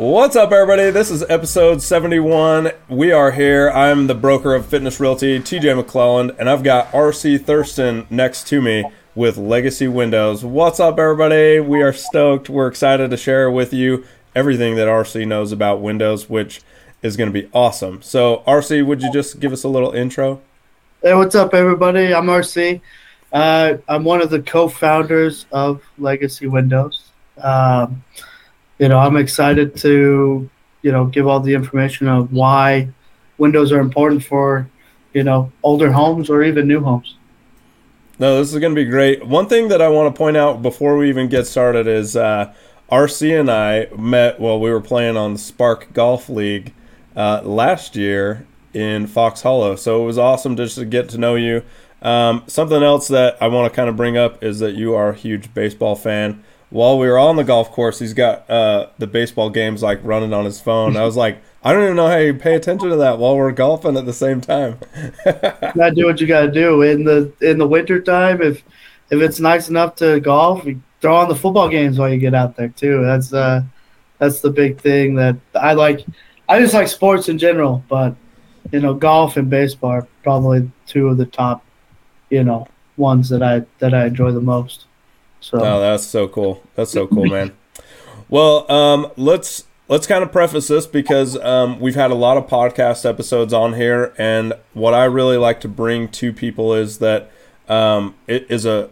What's up, everybody? This is episode 71. We are here. I'm the broker of Fitness Realty, TJ McLelland, and I've got RC Thurston next to me with Legacy Windows. What's up, everybody? We are stoked. We're excited to share with you everything that RC knows about Windows, which is going to be awesome. So, RC, would you just give us a little intro? Hey, what's up, everybody? I'm RC. Uh, I'm one of the co-founders of Legacy Windows. Um, you know, I'm excited to, you know, give all the information of why windows are important for, you know, older homes or even new homes. No, this is going to be great. One thing that I want to point out before we even get started is uh, RC and I met while we were playing on the Spark Golf League uh, last year in Fox Hollow. So it was awesome just to get to know you. Um, something else that I want to kind of bring up is that you are a huge baseball fan while we were on the golf course, he's got uh, the baseball games like running on his phone. I was like, I don't even know how you pay attention to that while we're golfing at the same time. gotta do what you gotta do in the in the winter time. If if it's nice enough to golf, throw on the football games while you get out there too. That's uh that's the big thing that I like. I just like sports in general, but you know, golf and baseball are probably two of the top, you know, ones that I that I enjoy the most. So oh, that's so cool. That's so cool, man. well, um, let's let's kind of preface this because um, we've had a lot of podcast episodes on here, and what I really like to bring to people is that um, it is a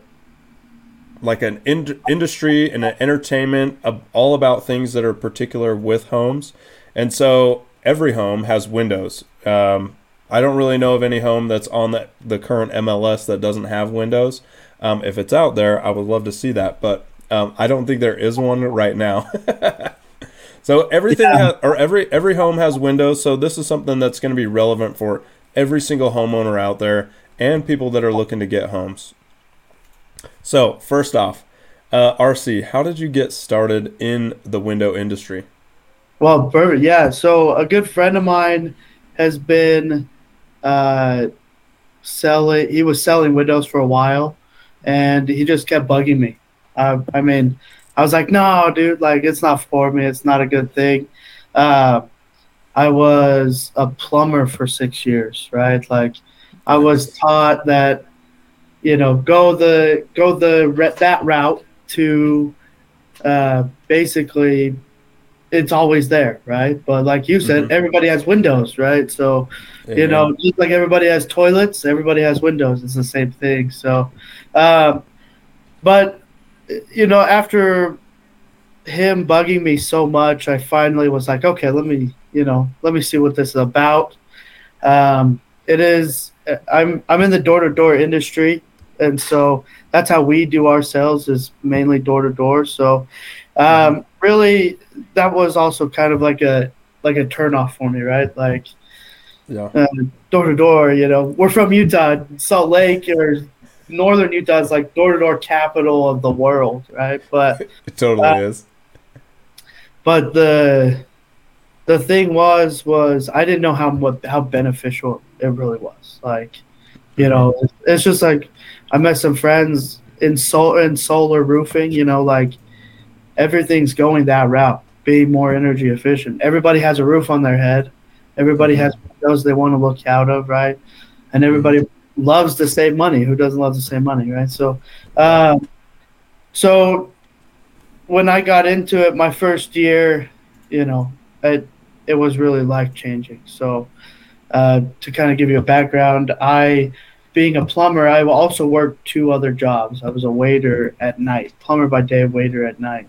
like an in- industry and an entertainment all about things that are particular with homes, and so every home has windows. Um, I don't really know of any home that's on the, the current MLS that doesn't have windows. Um, if it's out there, I would love to see that, but um, I don't think there is one right now. so everything yeah. has, or every every home has windows. So this is something that's going to be relevant for every single homeowner out there and people that are looking to get homes. So first off, uh, RC, how did you get started in the window industry? Well, perfect. Yeah. So a good friend of mine has been uh, selling. He was selling windows for a while, and he just kept bugging me. Uh, I mean, I was like, no, dude, like it's not for me. It's not a good thing. Uh, I was a plumber for six years, right? Like, I was taught that, you know, go the go the that route to uh, basically it's always there, right? But like you said, mm-hmm. everybody has windows, right? So, yeah. you know, just like everybody has toilets, everybody has windows. It's the same thing. So, um, but you know, after him bugging me so much, I finally was like, okay, let me, you know, let me see what this is about. Um, it is. I'm I'm in the door to door industry, and so that's how we do our sales is mainly door to door. So, um, mm-hmm. really, that was also kind of like a like a turn off for me, right? Like, yeah, door to door. You know, we're from Utah, Salt Lake, or northern Utah is like door to door capital of the world, right? But it totally uh, is. But the the thing was was I didn't know how what how beneficial it really was. Like, you know, it's, it's just like I met some friends in sol in solar roofing. You know, like everything's going that route, be more energy efficient. Everybody has a roof on their head. Everybody mm-hmm. has windows they want to look out of, right? And everybody loves to save money. Who doesn't love to save money, right? So, um, so when I got into it, my first year, you know, it it was really life changing. So, uh, to kind of give you a background, I, being a plumber, I also worked two other jobs. I was a waiter at night, plumber by day, waiter at night,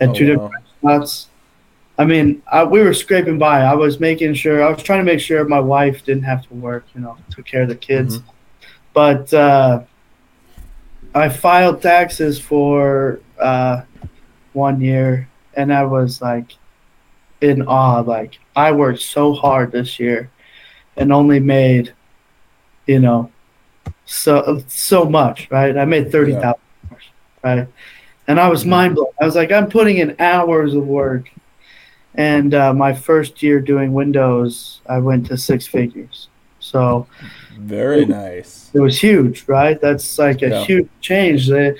at oh, two wow. different spots. I mean, I, we were scraping by. I was making sure, I was trying to make sure my wife didn't have to work, you know, took care of the kids. Mm-hmm. But uh, I filed taxes for uh, one year, and I was like in awe. Like I worked so hard this year, and only made, you know, so so much. Right? I made thirty thousand yeah. Right? And I was mm-hmm. mind blown. I was like, I'm putting in hours of work. And uh, my first year doing Windows, I went to six figures. So very it, nice. It was huge, right? That's like a yeah. huge change. That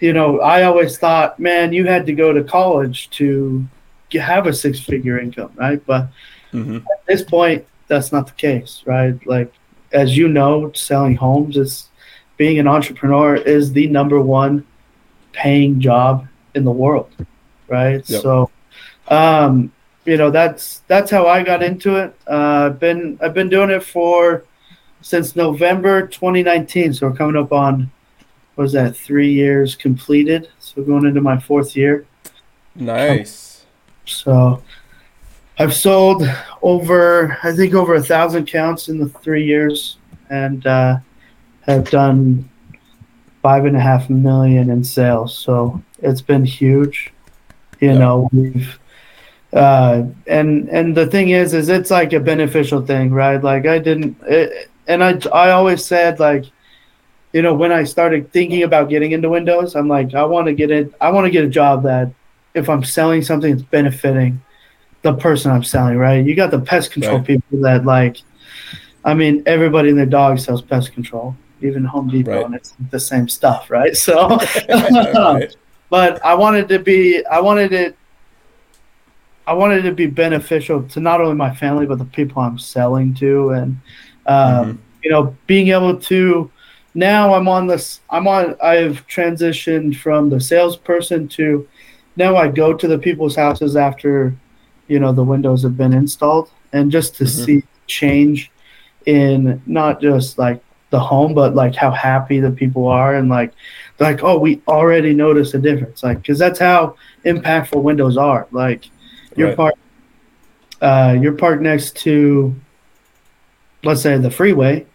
you know, I always thought, man, you had to go to college to have a six figure income, right? But hmm at this point, that's not the case, right? Like, as you know, selling homes is being an entrepreneur is the number one paying job in the world, right? Yep. So, um, you know, that's that's how I got into it. Uh, I've been I've been doing it for since November 2019. So we're coming up on what was that three years completed? So going into my fourth year. Nice. So I've sold over, I think, over a thousand counts in the three years, and uh, have done five and a half million in sales. So it's been huge. You Yeah. know, we've uh, and and the thing is, is it's like a beneficial thing, right? Like I didn't, it, and I I always said like. You know, when I started thinking about getting into Windows, I'm like, I want to get it. I want to get a job that, if I'm selling something, it's benefiting the person I'm selling, right? You got the pest control Right. people that like, I mean, everybody and their dog sells pest control, even Home Depot, Right. and it's the same stuff, right? So, Right. but I wanted to be, I wanted it, I wanted it to be beneficial to not only my family but the people I'm selling to, and um, Mhm. you know, being able to. Now I'm on this. I'm on. I've transitioned from the salesperson to now I go to the people's houses after, you know, the windows have been installed, and just to Mhm. see change in not just like the home, but like how happy the people are, and like, like oh, we already noticed a difference, like because that's how impactful windows are. Like, you're Right. parked, uh, you're parked next to, let's say the freeway,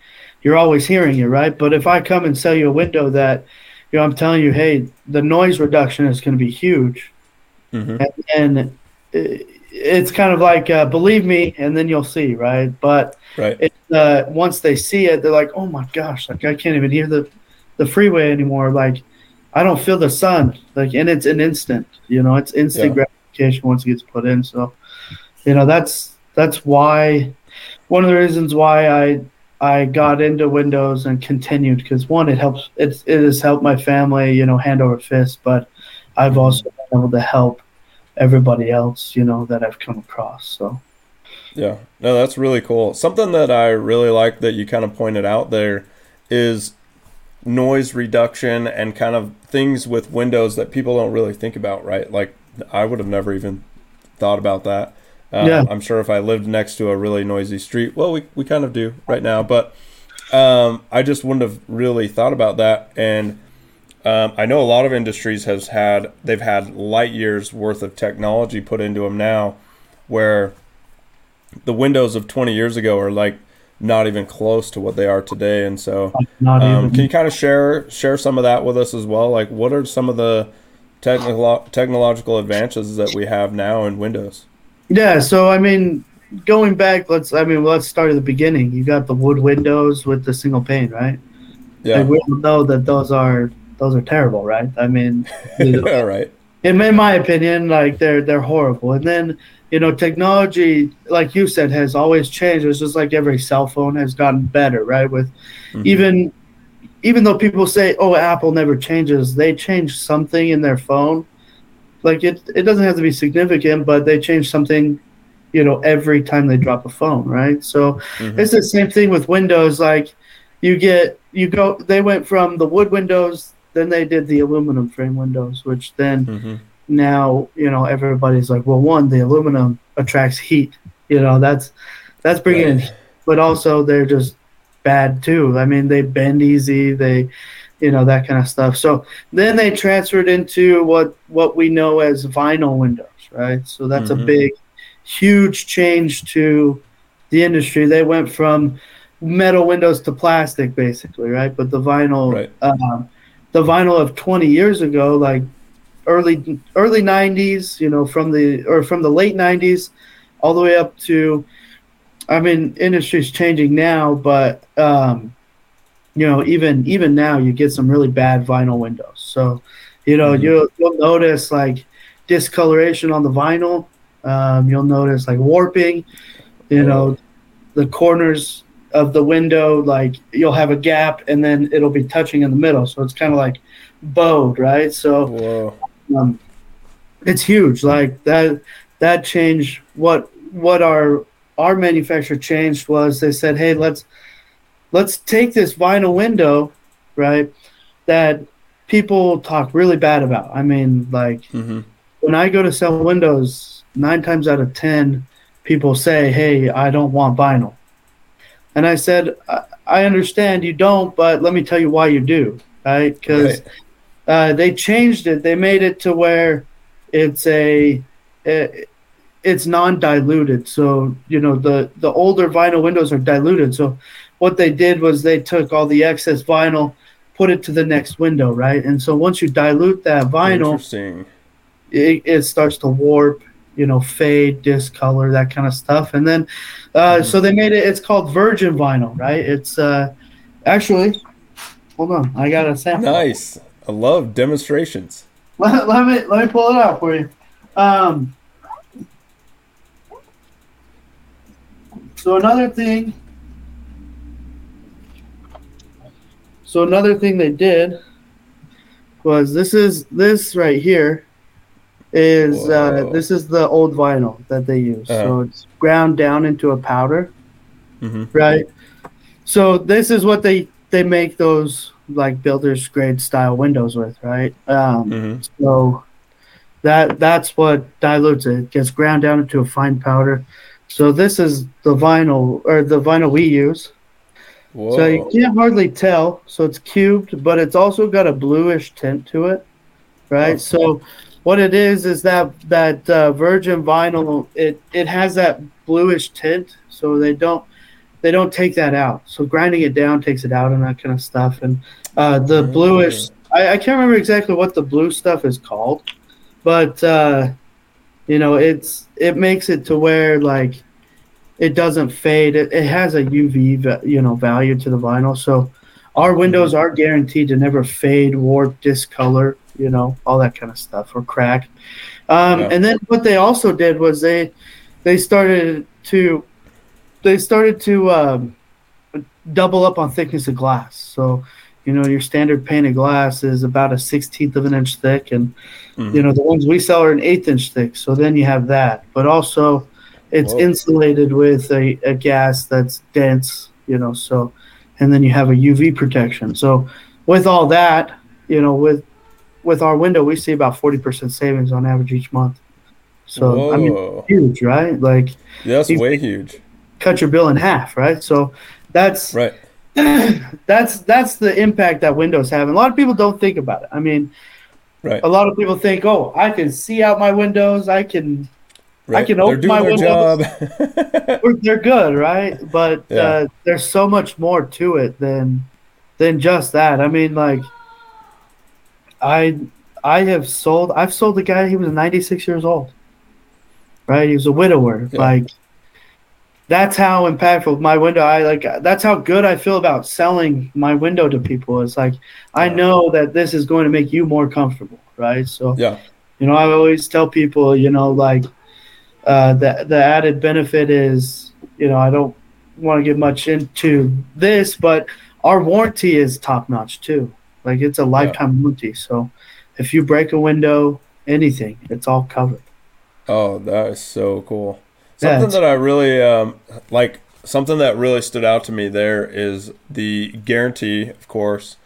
you're always hearing it, right? But if I come and sell you a window that, you know, I'm telling you, hey, the noise reduction is going to be huge, Mhm. and, and it's kind of like uh, believe me, and then you'll see, right? But Right. it, uh, once they see it, they're like, oh my gosh, like I can't even hear the the freeway anymore. Like I don't feel the sun, like, and it's an instant, you know, it's instant Yeah. gratification once it gets put in. So, you know, that's that's why one of the reasons why I I got into Windows and continued because one, it helps it it has helped my family, you know, hand over fist, but I've Mhm. also been able to help everybody else, you know, that I've come across. So Yeah, no, that's really cool. Something that I really like that you kind of pointed out there is noise reduction and kind of things with Windows that people don't really think about, right? Like I would have never even thought about that. Uh, Yeah. I'm sure if I lived next to a really noisy street, well, we, we kind of do right now, but um, I just wouldn't have really thought about that. And um, I know a lot of industries has had they've had light years worth of technology put into them now, where the windows of 20 years ago are like not even close to what they are today. And so, um, can you kind of share share some of that with us as well? Like, what are some of the technical technological advances that we have now in Windows? Yeah, so I mean, going back, let's I mean, let's start at the beginning. You got the wood windows with the single pane, right? Yeah, Like, we all know that those are those are terrible, right? I mean, all right. in, in my opinion, like they're they're horrible. And then you know, technology, like you said, has always changed. It's just like every cell phone has gotten better, right? With Mhm. even even though people say, "Oh, Apple never changes," they change something in their phone. Like it, it doesn't have to be significant, but they change something, you know, every time they drop a phone, right? So Mhm. it's the same thing with Windows. Like you get, you go, they went from the wood windows, then they did the aluminum frame windows, which then Mhm. now you know everybody's like, well, one, the aluminum attracts heat. You know, that's that's bringing in Right. but also they're just bad too. I mean, they bend easy, they, you know, that kind of stuff. So then they transferred into what what we know as vinyl windows, right? So that's Mhm. a big, huge change to the industry. They went from metal windows to plastic, basically, right? But the vinyl, Right. um, the vinyl of 20 years ago, like early early 90s, you know, from the or from the late 90s all the way up to I mean, industry's changing now, but um, you know, even even now, you get some really bad vinyl windows. So, you know, Mhm. you'll you'll notice like discoloration on the vinyl. Um, you'll notice like warping. You know, the corners of the window, like you'll have a gap, and then it'll be touching in the middle. So it's kind of like bowed, right? So um, it's huge. Like that. that changed what what our our manufacturer changed was they said, hey, let's let's take this vinyl window, right? That people talk really bad about. I mean, like Mm-hmm. when I go to sell windows, nine times out of ten, people say, "Hey, I don't want vinyl," and I said, "I, I understand you don't, but let me tell you why you do, right? Because Right. uh, they changed it. They made it to where it's a it, it's non-diluted. So you know the the older vinyl windows are diluted. So what they did was they took all the excess vinyl, put it to the next window, right? And so once you dilute that vinyl, it, it starts to warp, you know, fade, discolor, that kind of stuff. And then, uh, Mhm. so they made it. It's called virgin vinyl, right? It's uh, actually, hold on, I got a sample. Nice. I love demonstrations. Let, let me let me pull it out for you. Um, so another thing. So another thing they did was this is this right here is uh, this is the old vinyl that they use. So Uh-huh. it's ground down into a powder hmm right? So this is what they they make those like builders grade style windows with, right? Um, hmm So that that's what dilutes it. It gets ground down into a fine powder. So this is the vinyl or the vinyl we use. Whoa. So you can't hardly tell. So it's cubed, but it's also got a bluish tint to it, right? Oh. So what it is is that that uh, virgin vinyl it it has that bluish tint, so they don't they don't take that out. So grinding it down takes it out and that kind of stuff. And uh, the Mm. bluish, I, I can't remember exactly what the blue stuff is called, but uh, you know it's it makes it to where like it doesn't fade. It, it has a UV you know value to the vinyl. So our windows are guaranteed to never fade, warp, discolor, you know, all that kind of stuff or crack. Um, Yeah. And then what they also did was they they started to they started to um, double up on thickness of glass. So you know your standard painted glass is about a sixteenth of an inch thick, and Mhm. you know the ones we sell are an eighth inch thick. So then you have that, but also it's Whoa. insulated with a, a gas that's dense. You know, so and then you have a UV protection. So with all that, you know, with with our window, we see about forty percent savings on average each month. So I mean, huge, right? Like That's way huge. cut your bill in half, right? So that's Right. that's that's the impact that Windows have. And a lot of people don't think about it. I mean, Right. a lot of people think, "Oh, I can see out my windows. I can right. can They're open my windows. they're good, right?" But Yeah. uh, there's so much more to it than than just that. I mean, like I I have sold I've sold a guy he was 96 years old. Right? He was a widower. Yeah. Like that's how impactful my window I like that's how good I feel about selling my window to people. It's like I know that this is going to make you more comfortable, right? So yeah. you know, I always tell people, you know, like uh, the the added benefit is, you know, I don't want to get much into this, but our warranty is top notch too. Like it's a lifetime warranty. So if you break a window, anything, it's all covered. Oh, that is so cool. Something it's- that I really um, like, something that really stood out to me there is the guarantee, of course,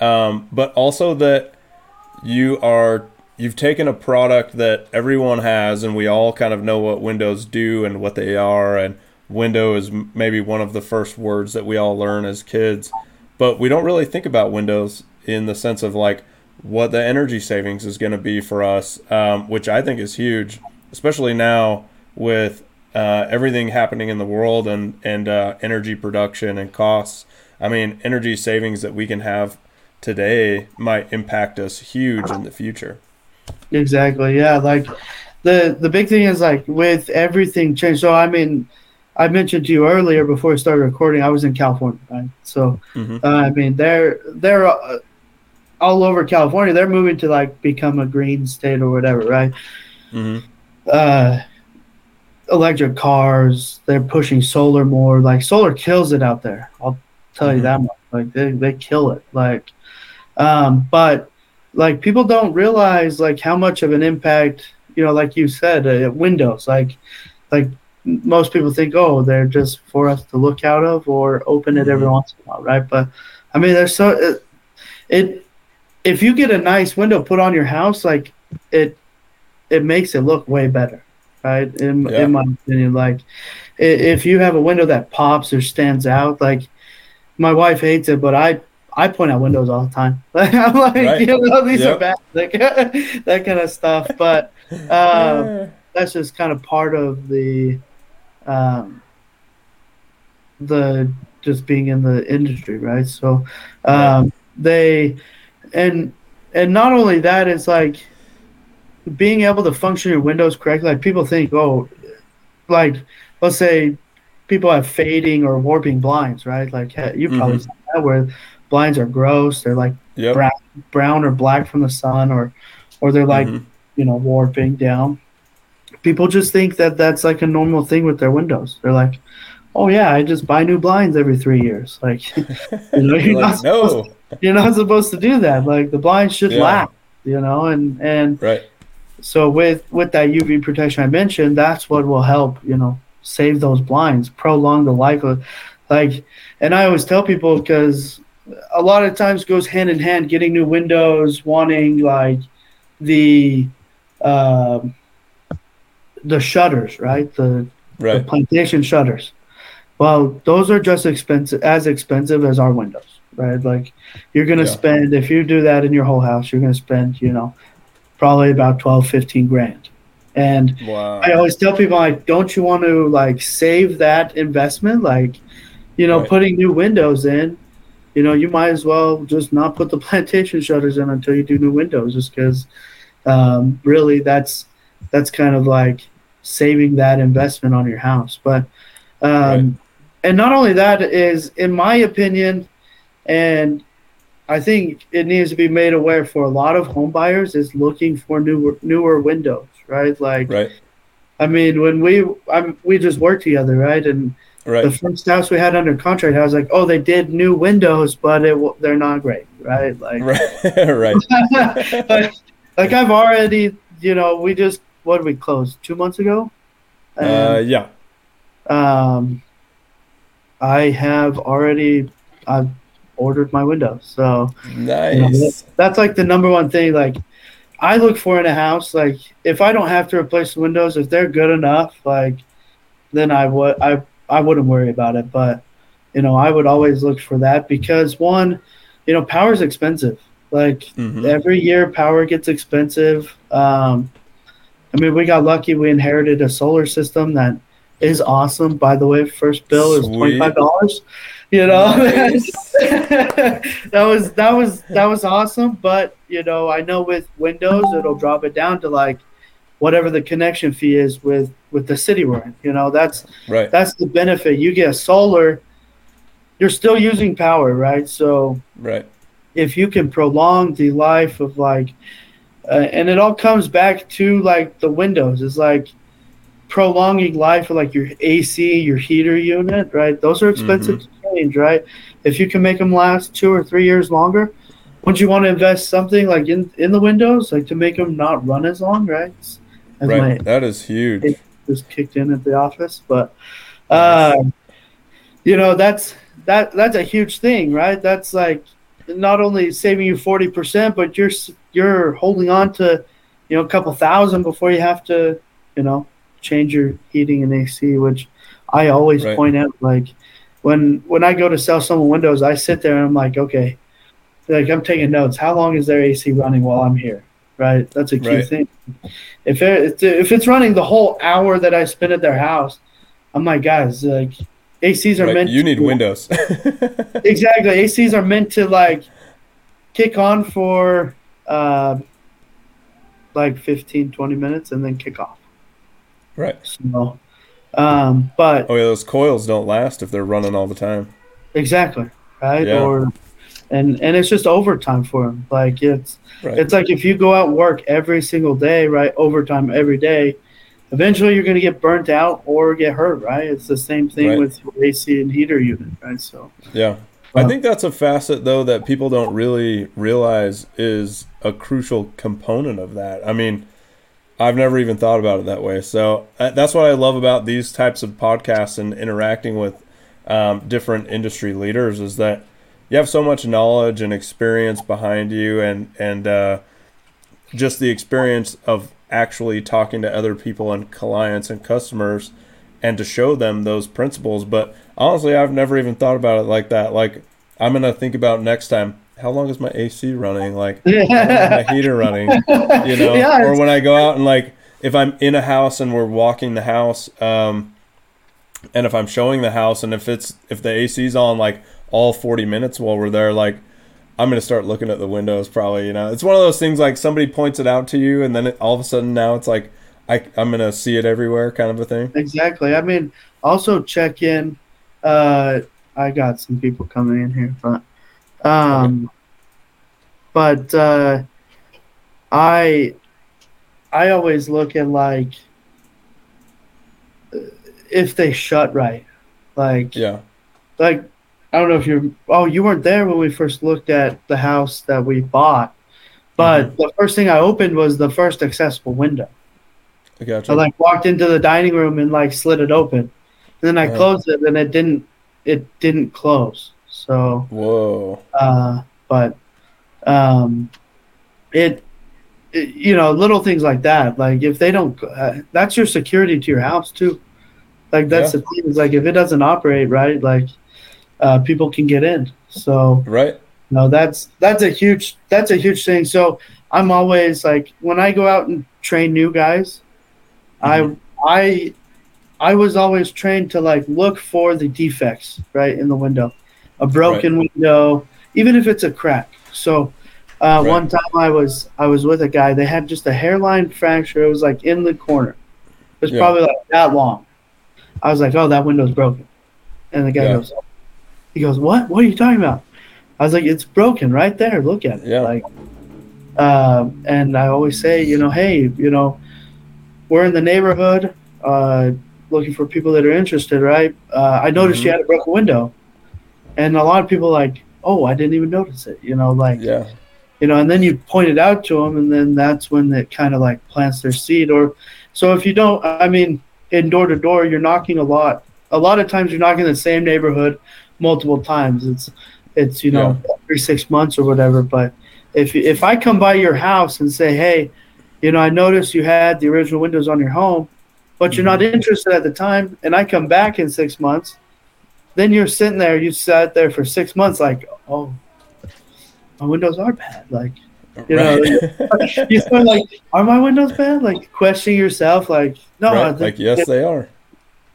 um, but also that you are you've taken a product that everyone has, and we all kind of know what windows do and what they are, and window is maybe one of the first words that we all learn as kids, but we don't really think about windows in the sense of like what the energy savings is going to be for us, um, which I think is huge, especially now with uh, everything happening in the world and and uh, energy production and costs. I mean, energy savings that we can have today might impact us huge in the future. Exactly. Yeah. Like the the big thing is like with everything changed. So I mean, I mentioned to you earlier before we started recording, I was in California, right? So hmm uh, I mean, they're they're uh, all over California. They're moving to like become a green state or whatever, right? hmm Uh, electric cars. They're pushing solar more. Like solar kills it out there. I'll tell you Mhm. that much. Like they they kill it. Like, um, but like people don't realize like how much of an impact you know, like you said, uh, windows. Like, like most people think, oh, they're just for us to look out of or open it every Mhm. once in a while, right? But I mean, there's so it, it if you get a nice window put on your house, like it it makes it look way better, right? In Yeah. in my opinion, like if you have a window that pops or stands out, like my wife hates it, but I I point out windows all the time. Like I'm like, Right. you know, these Yep. are bad, like that kind of stuff. But um, that's just kind of part of the um, the just being in the industry, right? So um, they and and not only that, it's like being able to function your windows correctly. Like people think, oh, like let's say people have fading or warping blinds, right? Like you probably Mhm. saw that where blinds are gross. They're like yep. brown, brown or black from the sun, or or they're like Mhm. you know warping down. People just think that that's like a normal thing with their windows. They're like, oh yeah, I just buy new blinds every three years. Like you know, You're you're, like, not supposed, no. You're not supposed to do that. Like the blinds should Yeah. last. You know, and and Right. so with with that UV protection I mentioned, that's what will help. You know, save those blinds, prolong the life of, like. And I always tell people because a lot of times goes hand in hand getting new windows, wanting like the um, the shutters, right? The, the plantation shutters. Well, those are just expensive, as expensive as our windows, right? Like you're gonna Yeah. spend if you do that in your whole house, you're gonna spend, you know, probably about 12, 15 grand. And Wow. I always tell people like, don't you want to like save that investment? Like, you know, Right. putting new windows in, you know, you might as well just not put the plantation shutters in until you do new windows, just because um, really that's that's kind of like saving that investment on your house. But um, Right. and not only that is, in my opinion, and I think it needs to be made aware for a lot of home buyers is looking for newer newer windows, right? Like, Right. I mean, when we I'm, we just worked together, right? And right. the first house we had under contract, I was like, oh, they did new windows, but it they're not great, right? Like, Right. right. like, like I've already, you know, we just what did we close two months ago? Uh, yeah. um, I have already I've ordered my windows, so you know, Nice. that's like the number one thing. Like I look for in a house. Like if I don't have to replace the windows, if they're good enough, like then I would I I wouldn't worry about it. But you know, I would always look for that because one, you know, power is expensive. Like Mhm. every year, power gets expensive. Um, I mean, we got lucky. We inherited a solar system that is awesome. By the way, first bill is twenty five dollars. You know, Nice. that was that was that was awesome. But you know, I know with Windows, it'll drop it down to like whatever the connection fee is with with the city we're in. You know, that's Right. that's the benefit. You get solar, you're still using power, right? So Right. if you can prolong the life of like uh, and it all comes back to like the windows is like prolonging life of like your AC, your heater unit, right? Those are expensive to change, right? If you can make them last two or three years longer, wouldn't you want to invest something like in in the windows, like to make them not run as long, right? As Right. my That is huge. it- just kicked in at the office, but uh, you know that's that that's a huge thing, right? That's like not only saving you forty percent, but you're you're holding on to you know a couple thousand before you have to you know change your heating and AC, which I always Right. point out. Like when when I go to sell someone windows, I sit there and I'm like, okay, like I'm taking notes. How long is their AC running while I'm here? Right, that's a key Right. thing. If it, if it's running the whole hour that I spend at their house, I'm like, guys, like ACs are Right. meant. You need to, windows. Exactly, ACs are meant to like kick on for uh, like 15, 20 minutes and then kick off. Right. So, um, but Oh yeah, those coils don't last if they're running all the time. exactly right Yeah. or and and it's just overtime for them. Like it's Right. it's like if you go out and work every single day, right, overtime every day, eventually you're going to get burnt out or get hurt, right? It's the same thing Right. with AC and heater unit, right? So Yeah. I Uh, think that's a facet though that people don't really realize is a crucial component of that. I mean, I've never even thought about it that way. So uh, that's what I love about these types of podcasts and interacting with um, different industry leaders is that you have so much knowledge and experience behind you, and and uh, just the experience of actually talking to other people and clients and customers, and to show them those principles. But honestly, I've never even thought about it like that. Like I'm gonna think about next time how long is my AC running? Like, my heater running? You know, yeah, or when I go out and like, if I'm in a house and we're walking the house, um, and if I'm showing the house and if it's if the AC's on like all 40 minutes while we're there, like, I'm gonna start looking at the windows. Probably, you know, it's one of those things like somebody points it out to you, and then it, all of a sudden now it's like I I'm gonna see it everywhere, kind of a thing. Exactly. I mean, also check in. Uh, I got some people coming in here, but um. But uh, I I always look at like if they shut right, like yeah, like I don't know if you're. Oh, you weren't there when we first looked at the house that we bought, but mm-hmm. the first thing I opened was the first accessible window. I gotcha. I like walked into the dining room and like slid it open, and then I uh-huh. closed it and it didn't it didn't close. So whoa. Uh, but um, it, it, you know little things like that. Like if they don't, uh, that's your security to your house too. Like that's yeah. the thing. Is like if it doesn't operate right, like uh, people can get in. So right. No, that's that's a huge that's a huge thing. So I'm always like when I go out and train new guys, mm-hmm. I I I was always trained to like look for the defects right in the window, a broken right. window, even if it's a crack. So uh, right. one time I was I was with a guy. They had just a hairline fracture. It was like in the corner. It was yeah. probably like that long. I was like, "Oh, that window's broken," and the guy yeah. goes, "He goes, what? What are you talking about?" I was like, "It's broken right there. Look at it." Yeah. Like, uh, and I always say, you know, hey, you know, we're in the neighborhood, uh, looking for people that are interested, right? Uh, I noticed mm-hmm. you had a broken window, and a lot of people like, oh, I didn't even notice it. You know, like, yeah, you know, and then you point it out to them, and then that's when it kind of like plants their seed. Or so if you don't, I mean, in door to door, you're knocking a lot. A lot of times, you're knocking the same neighborhood multiple times. It's it's you know yeah. every six months or whatever. But if if I come by your house and say, hey, you know, I noticed you had the original windows on your home, but you're not mm-hmm. interested at the time, and I come back in six months then you're sitting there, you sat there for six months, like, oh, my windows are bad. Like, you right. know, you start like, are my windows bad? Like, questioning yourself, like, no, right. like, yes, they, they are.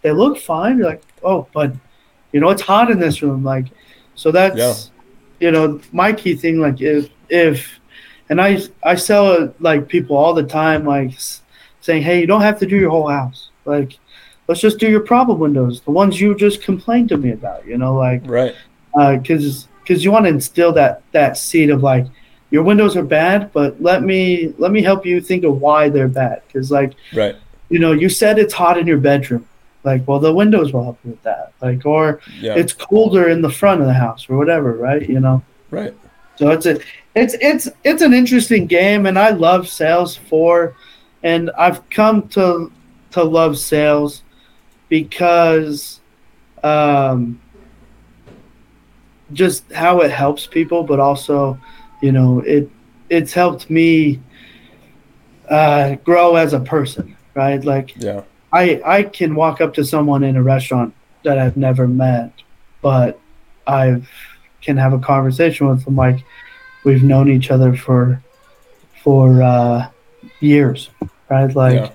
They look fine. You're like, oh, but you know, it's hot in this room. Like, so that's, yeah. you know, my key thing. Like, if if, and I I sell like people all the time, like saying, hey, you don't have to do your whole house. Like, let's just do your problem windows, the ones you just complained to me about. You know, like right, because uh, because you want to instill that that seed of like your windows are bad, but let me let me help you think of why they're bad. Because like right, you know, you said it's hot in your bedroom. Like, well, the windows will help you with that. Like, or yeah. it's colder in the front of the house, or whatever, right? You know, right. So it's a it's it's it's an interesting game, and I love sales for, and I've come to to love sales because um, just how it helps people, but also, you know, it it's helped me uh, grow as a person, right? Like, yeah, I I can walk up to someone in a restaurant that I've never met, but I've can have a conversation with them like we've known each other for for uh, years, right? Like, yeah.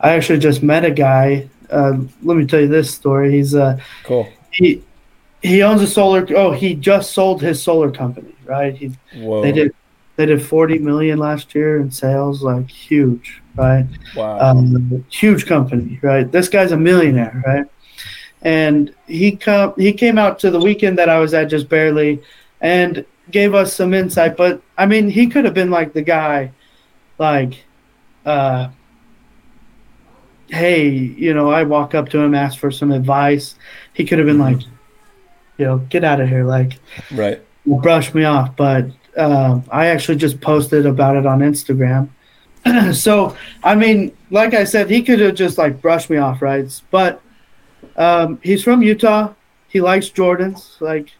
I actually just met a guy uh, let me tell you this story. He's uh, cool. He he owns a solar. Oh, he just sold his solar company. Right. He Whoa. they did they did forty million last year in sales. Like huge. Right. Wow. Um, huge company. Right. This guy's a millionaire. Right. And he come he came out to the weekend that I was at just barely, and gave us some insight. But I mean, he could have been like the guy, like. Uh, hey, you know, I walk up to him, ask for some advice. He could have been like, you know, get out of here, like, right, brush me off. But um, I actually just posted about it on Instagram, so I mean, like I said, he could have just like brushed me off, right? But um, he's from Utah. He likes Jordans. Like,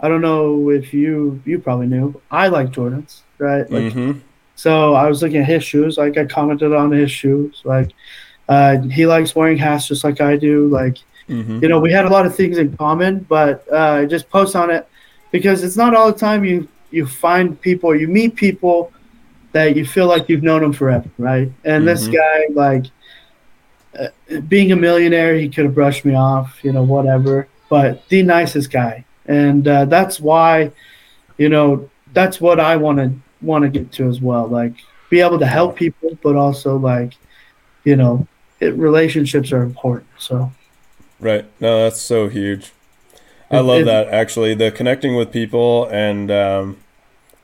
I don't know if you you probably knew. I like Jordans, right? Like, mm-hmm. so I was looking at his shoes. Like, I commented on his shoes. Like, uh, he likes wearing hats just like I do. Like, Mm-hmm. you know, we had a lot of things in common. But uh, just post on it because it's not all the time you you find people, you meet people that you feel like you've known them forever, right? And this Mhm. guy, like, uh, being a millionaire, he could have brushed me off, you know, whatever. But the nicest guy, and uh, that's why, you know, that's what I want to want to get to as well. Like, be able to help people, but also like, you know, it, relationships are important. So Right. No, that's so huge. I love it- that actually. The connecting with people and um,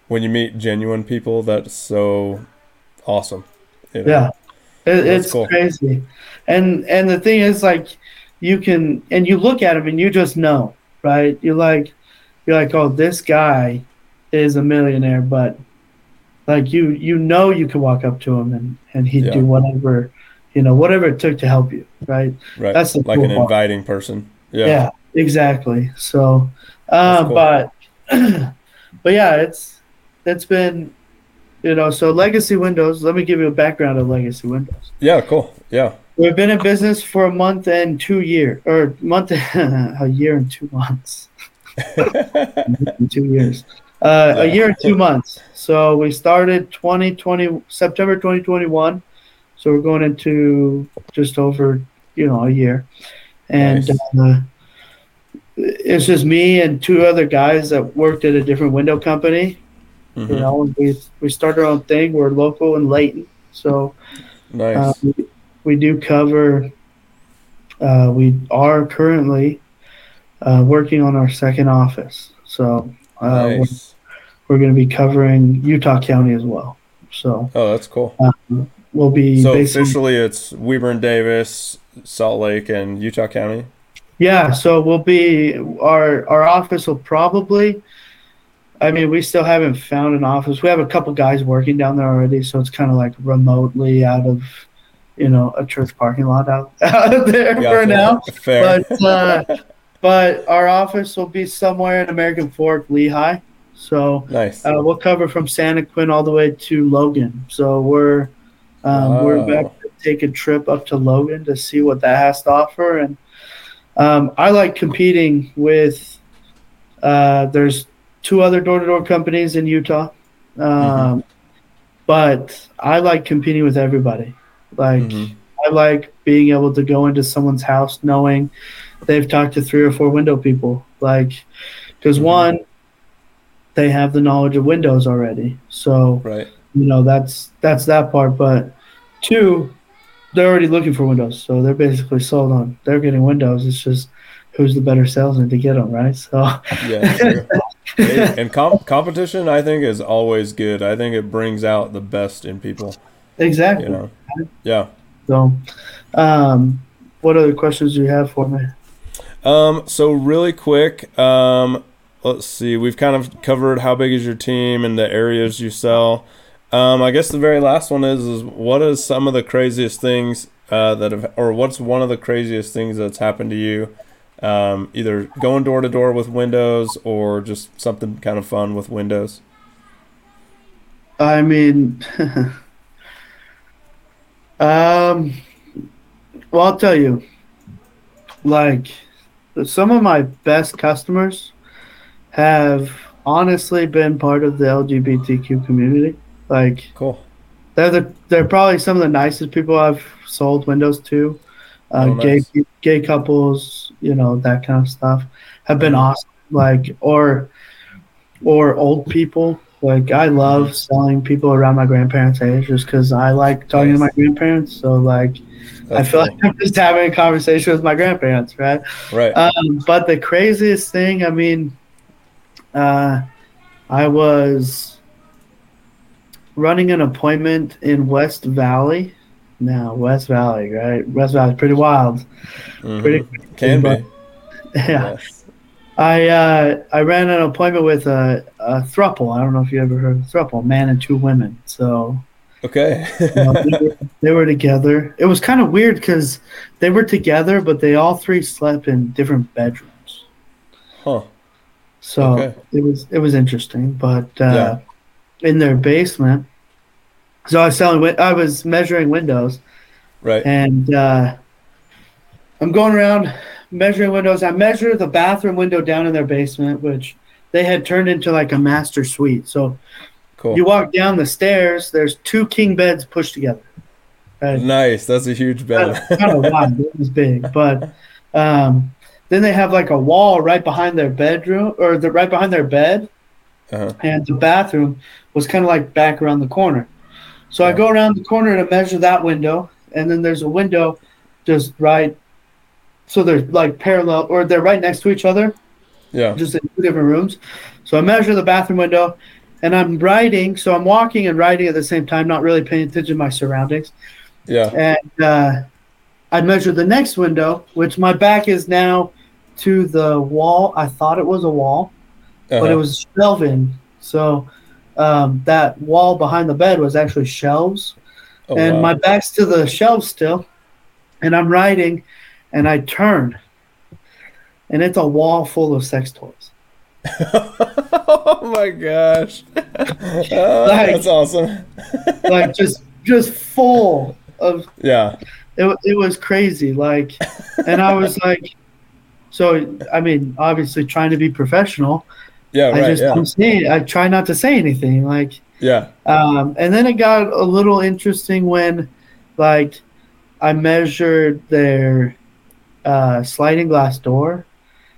when you meet genuine people, that's so awesome. You know? Yeah, it, it's cool. crazy, and and the thing is, like, you can and you look at him and you just know, right? You're like, you're like, oh, this guy is a millionaire, but like you, you know, you can walk up to him and and he'd Yeah. do whatever, you know, whatever it took to help you, right? Right. That's the like cool an part. inviting person. Yeah. Yeah, exactly. So, uh, cool. but but yeah, it's it's been, you know, so Legacy Windows. Let me give you a background of Legacy Windows. Yeah, cool. Yeah. We've been in business for a month and two years, or month, a year and two months, two years, uh, a year and two months. So we started 2020 September 2021. So we're going into just over, you know, a year, and Nice. uh, it's just me and two other guys that worked at a different window company. Mhm. You know, we we started our own thing. We're local in Layton, so. Nice. Uh, we, we do cover. Uh, we are currently uh, working on our second office, so uh, we're, we're going to be covering Utah County as well. So Oh, that's cool. We'll be So officially, it's Weber and Davis, Salt Lake, and Utah County. yeah. So we'll be our our office will probably. I mean, we still haven't found an office. We have a couple guys working down there already, so it's kind of like remotely out of, you know, a church parking lot out, out there for Gotcha. now. Fair. but uh, but our office will be somewhere in American Fork, Lehi. So nice. uh, we'll cover from Santaquin all the way to Logan. So we're um, we're about to take a trip up to Logan to see what that has to offer. And um, I like competing with. Uh, there's two other door-to-door companies in Utah, um, but I like competing with everybody. Like. Mhm. I like being able to go into someone's house knowing they've talked to three or four window people. Like, because Mhm. one, they have the knowledge of Windows already, so Right. You know that's that's that part. But two, they're already looking for Windows, so they're basically sold on. They're getting Windows. It's just who's the better salesman to get them, right? So Yeah. True. And com- competition, I think, is always good. I think it brings out the best in people. exactly. You know. Yeah. So, um, what other questions do you have for me? Um, so really quick, um, let's see. We've kind of covered how big is your team and the areas you sell. Um, I guess the very last one is is what is some of the craziest things uh, that have, or what's one of the craziest things that's happened to you? Um, either going door to door with Windows or just something kind of fun with Windows. I mean, um, well, I'll tell you, like, some of my best customers have honestly been part of the LGBTQ community. Like, Cool. they're the, they're probably some of the nicest people I've sold windows to. Uh, Oh, gay nice. gay couples, you know that kind of stuff, have been Mhm. awesome. Like or or old people. Like I love Mm-hmm. selling people around my grandparents' age, just because I like talking to my grandparents. So like I feel cool. like I'm just having a conversation with my grandparents, right? right. Um, but the craziest thing, I mean, uh, I was running an appointment in West Valley. Now, West Valley, right? West Valley, pretty wild. Mhm. pretty- Can but- be. Yeah. Yes. I uh, I ran an appointment with a, a thruple. I don't know if you ever heard of thruple, man and two women. So Okay. You know, they, were, they were together. It was kind of weird because they were together, but they all three slept in different bedrooms. huh. So Okay. it was it was interesting. But uh, in their basement, so I was selling. I was measuring windows, Right. and uh, I'm going around measuring windows. I measure the bathroom window down in their basement, which they had turned into like a master suite. So Cool. you walk down the stairs. There's two king beds pushed together. Right? nice. That's a huge bed. kind of wide. It was big, but um, then they have like a wall right behind their bedroom or the right behind their bed, uh-huh. and the bathroom was kind of like back around the corner. So I go around the corner to measure that window, and then there's a window just right. So they're like parallel, or they're right next to each other, Yeah. just in two different rooms. So I measure the bathroom window, and I'm writing. So I'm walking and writing at the same time, not really paying attention to my surroundings Yeah. and uh, I measure the next window, which my back is now to the wall. I thought it was a wall, but it Uh-huh. was shelving. So um, that wall behind the bed was actually shelves, Oh, and wow. my back's to the shelves still. And I'm writing, and I turn, and it's a wall full of sex toys. oh my gosh. Oh, Like- that's awesome. like just just full of Yeah. it, it was crazy like and i was like so i mean obviously trying to be professional Yeah. i Right. just Yeah. don't say i try not to say anything like Yeah. um, and then it got a little interesting when like i measured their uh, sliding glass door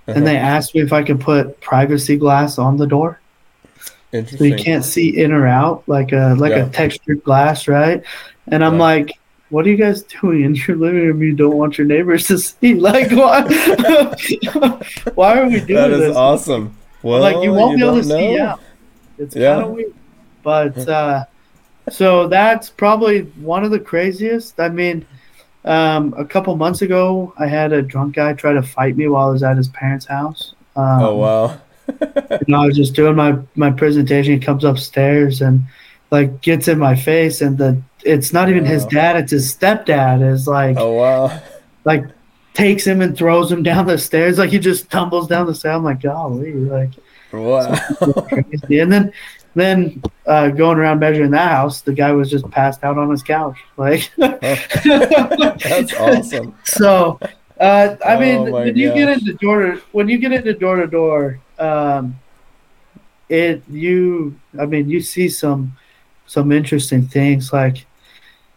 and they Uh-huh. asked me if i could put privacy glass on the door so you can't see in or out like a like Yeah. a textured glass right and i'm Yeah. like what are you guys doing in your living room you don't want your neighbors to see like why why are we doing this? That is this awesome. Well, like you won't be able to don't see know. out it's Yeah. kind of weird but uh so that's probably one of the craziest i mean um a couple months ago i had a drunk guy try to fight me while i was at his parents house um, Oh wow. you know, I was just doing my my presentation. He comes upstairs and like gets in my face, and the it's not even his dad; it's his stepdad. Is like Oh wow. like takes him and throws him down the stairs. Like he just tumbles down the stairs. I'm like, golly, like Wow. crazy. And then then uh, going around measuring that house, the guy was just passed out on his couch. Like That's awesome. so uh, I Oh mean, when you get into door when you get into door to door, um, it you I mean you see some some interesting things. Like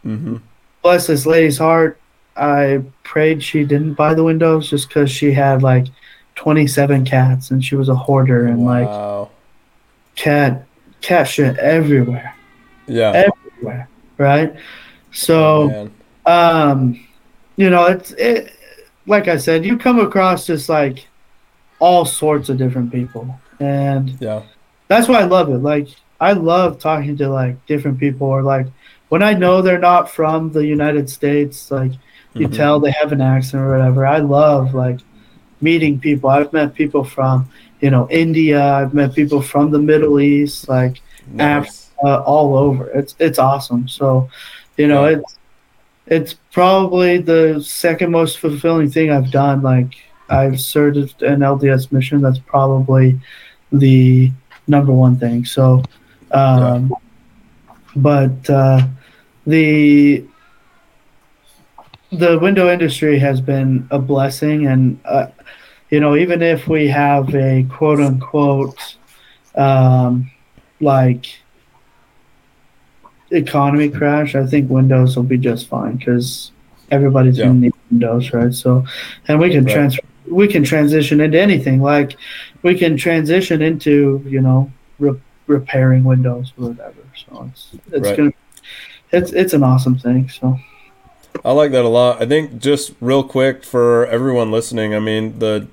mm-hmm. bless this lady's heart, I prayed she didn't buy the windows just because she had like twenty seven cats and she was a hoarder and like cat cat shit everywhere, Yeah. everywhere, right? So. Man. um you know it's it like i said you come across just like all sorts of different people and Yeah. that's why i love it like i love talking to like different people or like when i know they're not from the united states like you Mhm. tell they have an accent or whatever i love like meeting people i've met people from you know india i've met people from the middle east like Nice. uh, all over. It's it's awesome. So, you know, Yeah. it's it's probably the second most fulfilling thing I've done. Like I've served an LDS mission. That's probably the number one thing. So, um, but uh, the the window industry has been a blessing, and uh, you know, even if we have a quote unquote um, like economy crash, I think Windows will be just fine because everybody's Yeah. gonna need Windows, right? So, and we can Right. trans we can transition into anything. Like we can transition into you know re- repairing Windows or whatever. So it's it's Right. gonna it's it's an awesome thing. So I like that a lot. I think just real quick for everyone listening, I mean the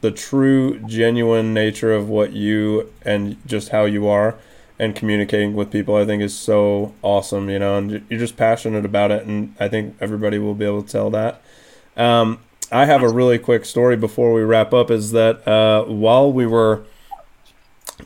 the true genuine nature of what you and just how you are and communicating with people I think is so awesome, you know, and you're just passionate about it and I think everybody will be able to tell that. Um, I have a really quick story before we wrap up is that uh, while we were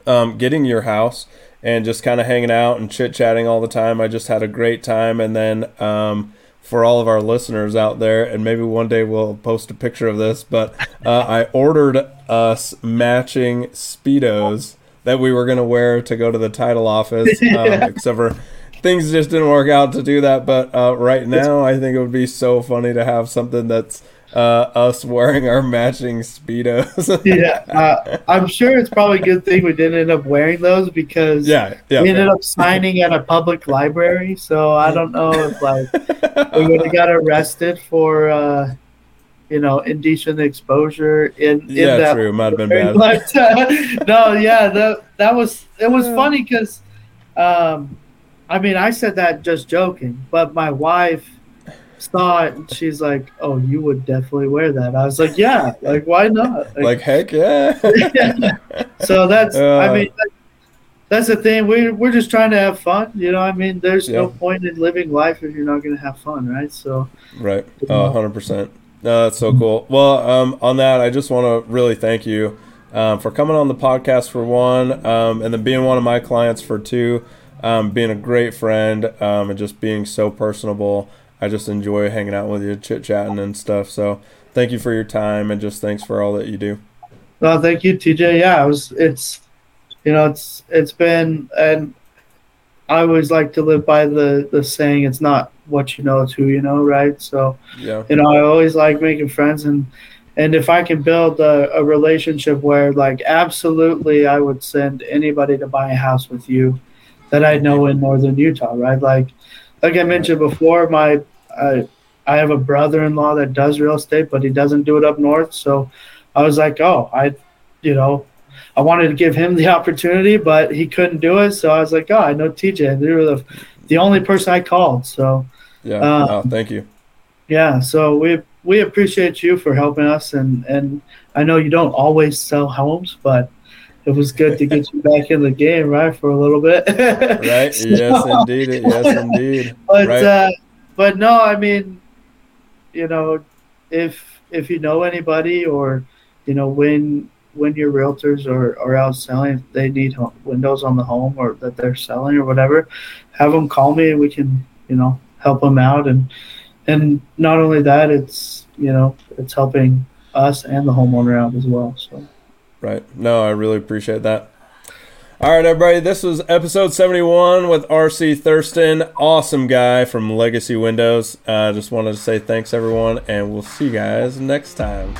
um, getting your house and just kind of hanging out and chit chatting all the time. I just had a great time. And then um, for all of our listeners out there, and maybe one day we'll post a picture of this, but uh, I ordered us matching Speedos that we were going to wear to go to the title office, um, except for things just didn't work out to do that. But uh, right now, I think it would be so funny to have something that's uh, us wearing our matching speedos. yeah, uh, I'm sure it's probably a good thing we didn't end up wearing those because yeah, yeah we ended up signing at a public library. So I don't know if like we would have got arrested for. Uh, you know, indecent exposure in, in yeah, that true. Might have been bad. But, uh, no, yeah, that that was it was funny because, um, I mean, I said that just joking, but my wife saw it and she's like, "Oh, you would definitely wear that." I was like, "Yeah, like why not?" Like, like heck yeah. yeah. So that's uh, I mean that, that's the thing. We we're just trying to have fun, you know. I mean, there's yeah. no point in living life if you're not going to have fun, right? So right, oh, hundred percent. No, that's so cool. Well, um, on that, I just want to really thank you um, for coming on the podcast for one, um, and then being one of my clients for two. Um, being a great friend um, and just being so personable. I just enjoy hanging out with you, chit chatting and stuff. So thank you for your time and just thanks for all that you do. Well, thank you, TJ. Yeah, it was. It's you know, it's it's been and I always like to live by the the saying, "It's not what you know, it's who you know." Right. So yeah, you know, I always like making friends and. And if I can build a, a relationship where, like, absolutely, I would send anybody to buy a house with you that I know in northern Utah, right? Like, like I mentioned before, my I I have a brother-in-law that does real estate, but he doesn't do it up north. So I was like, oh, I, you know, I wanted to give him the opportunity, but he couldn't do it. So I was like, oh, I know TJ. They were the the only person I called. So yeah, oh, thank you. Yeah, so we we appreciate you for helping us, and and I know you don't always sell homes, but it was good to get you back in the game, right, for a little bit. right. so, yes, indeed. Yes, indeed. But right. uh, but no, I mean, you know, if if you know anybody or you know when when your realtors are, are out selling, they need home, windows on the home or that they're selling or whatever, have them call me and we can you know help them out and and not only that, it's you know it's helping us and the homeowner out as well. So. Right. No, I really appreciate that. All right, everybody, this was episode 71 with RC Thurston. Awesome guy from Legacy Windows. I uh, just wanted to say thanks, everyone, and we'll see you guys next time.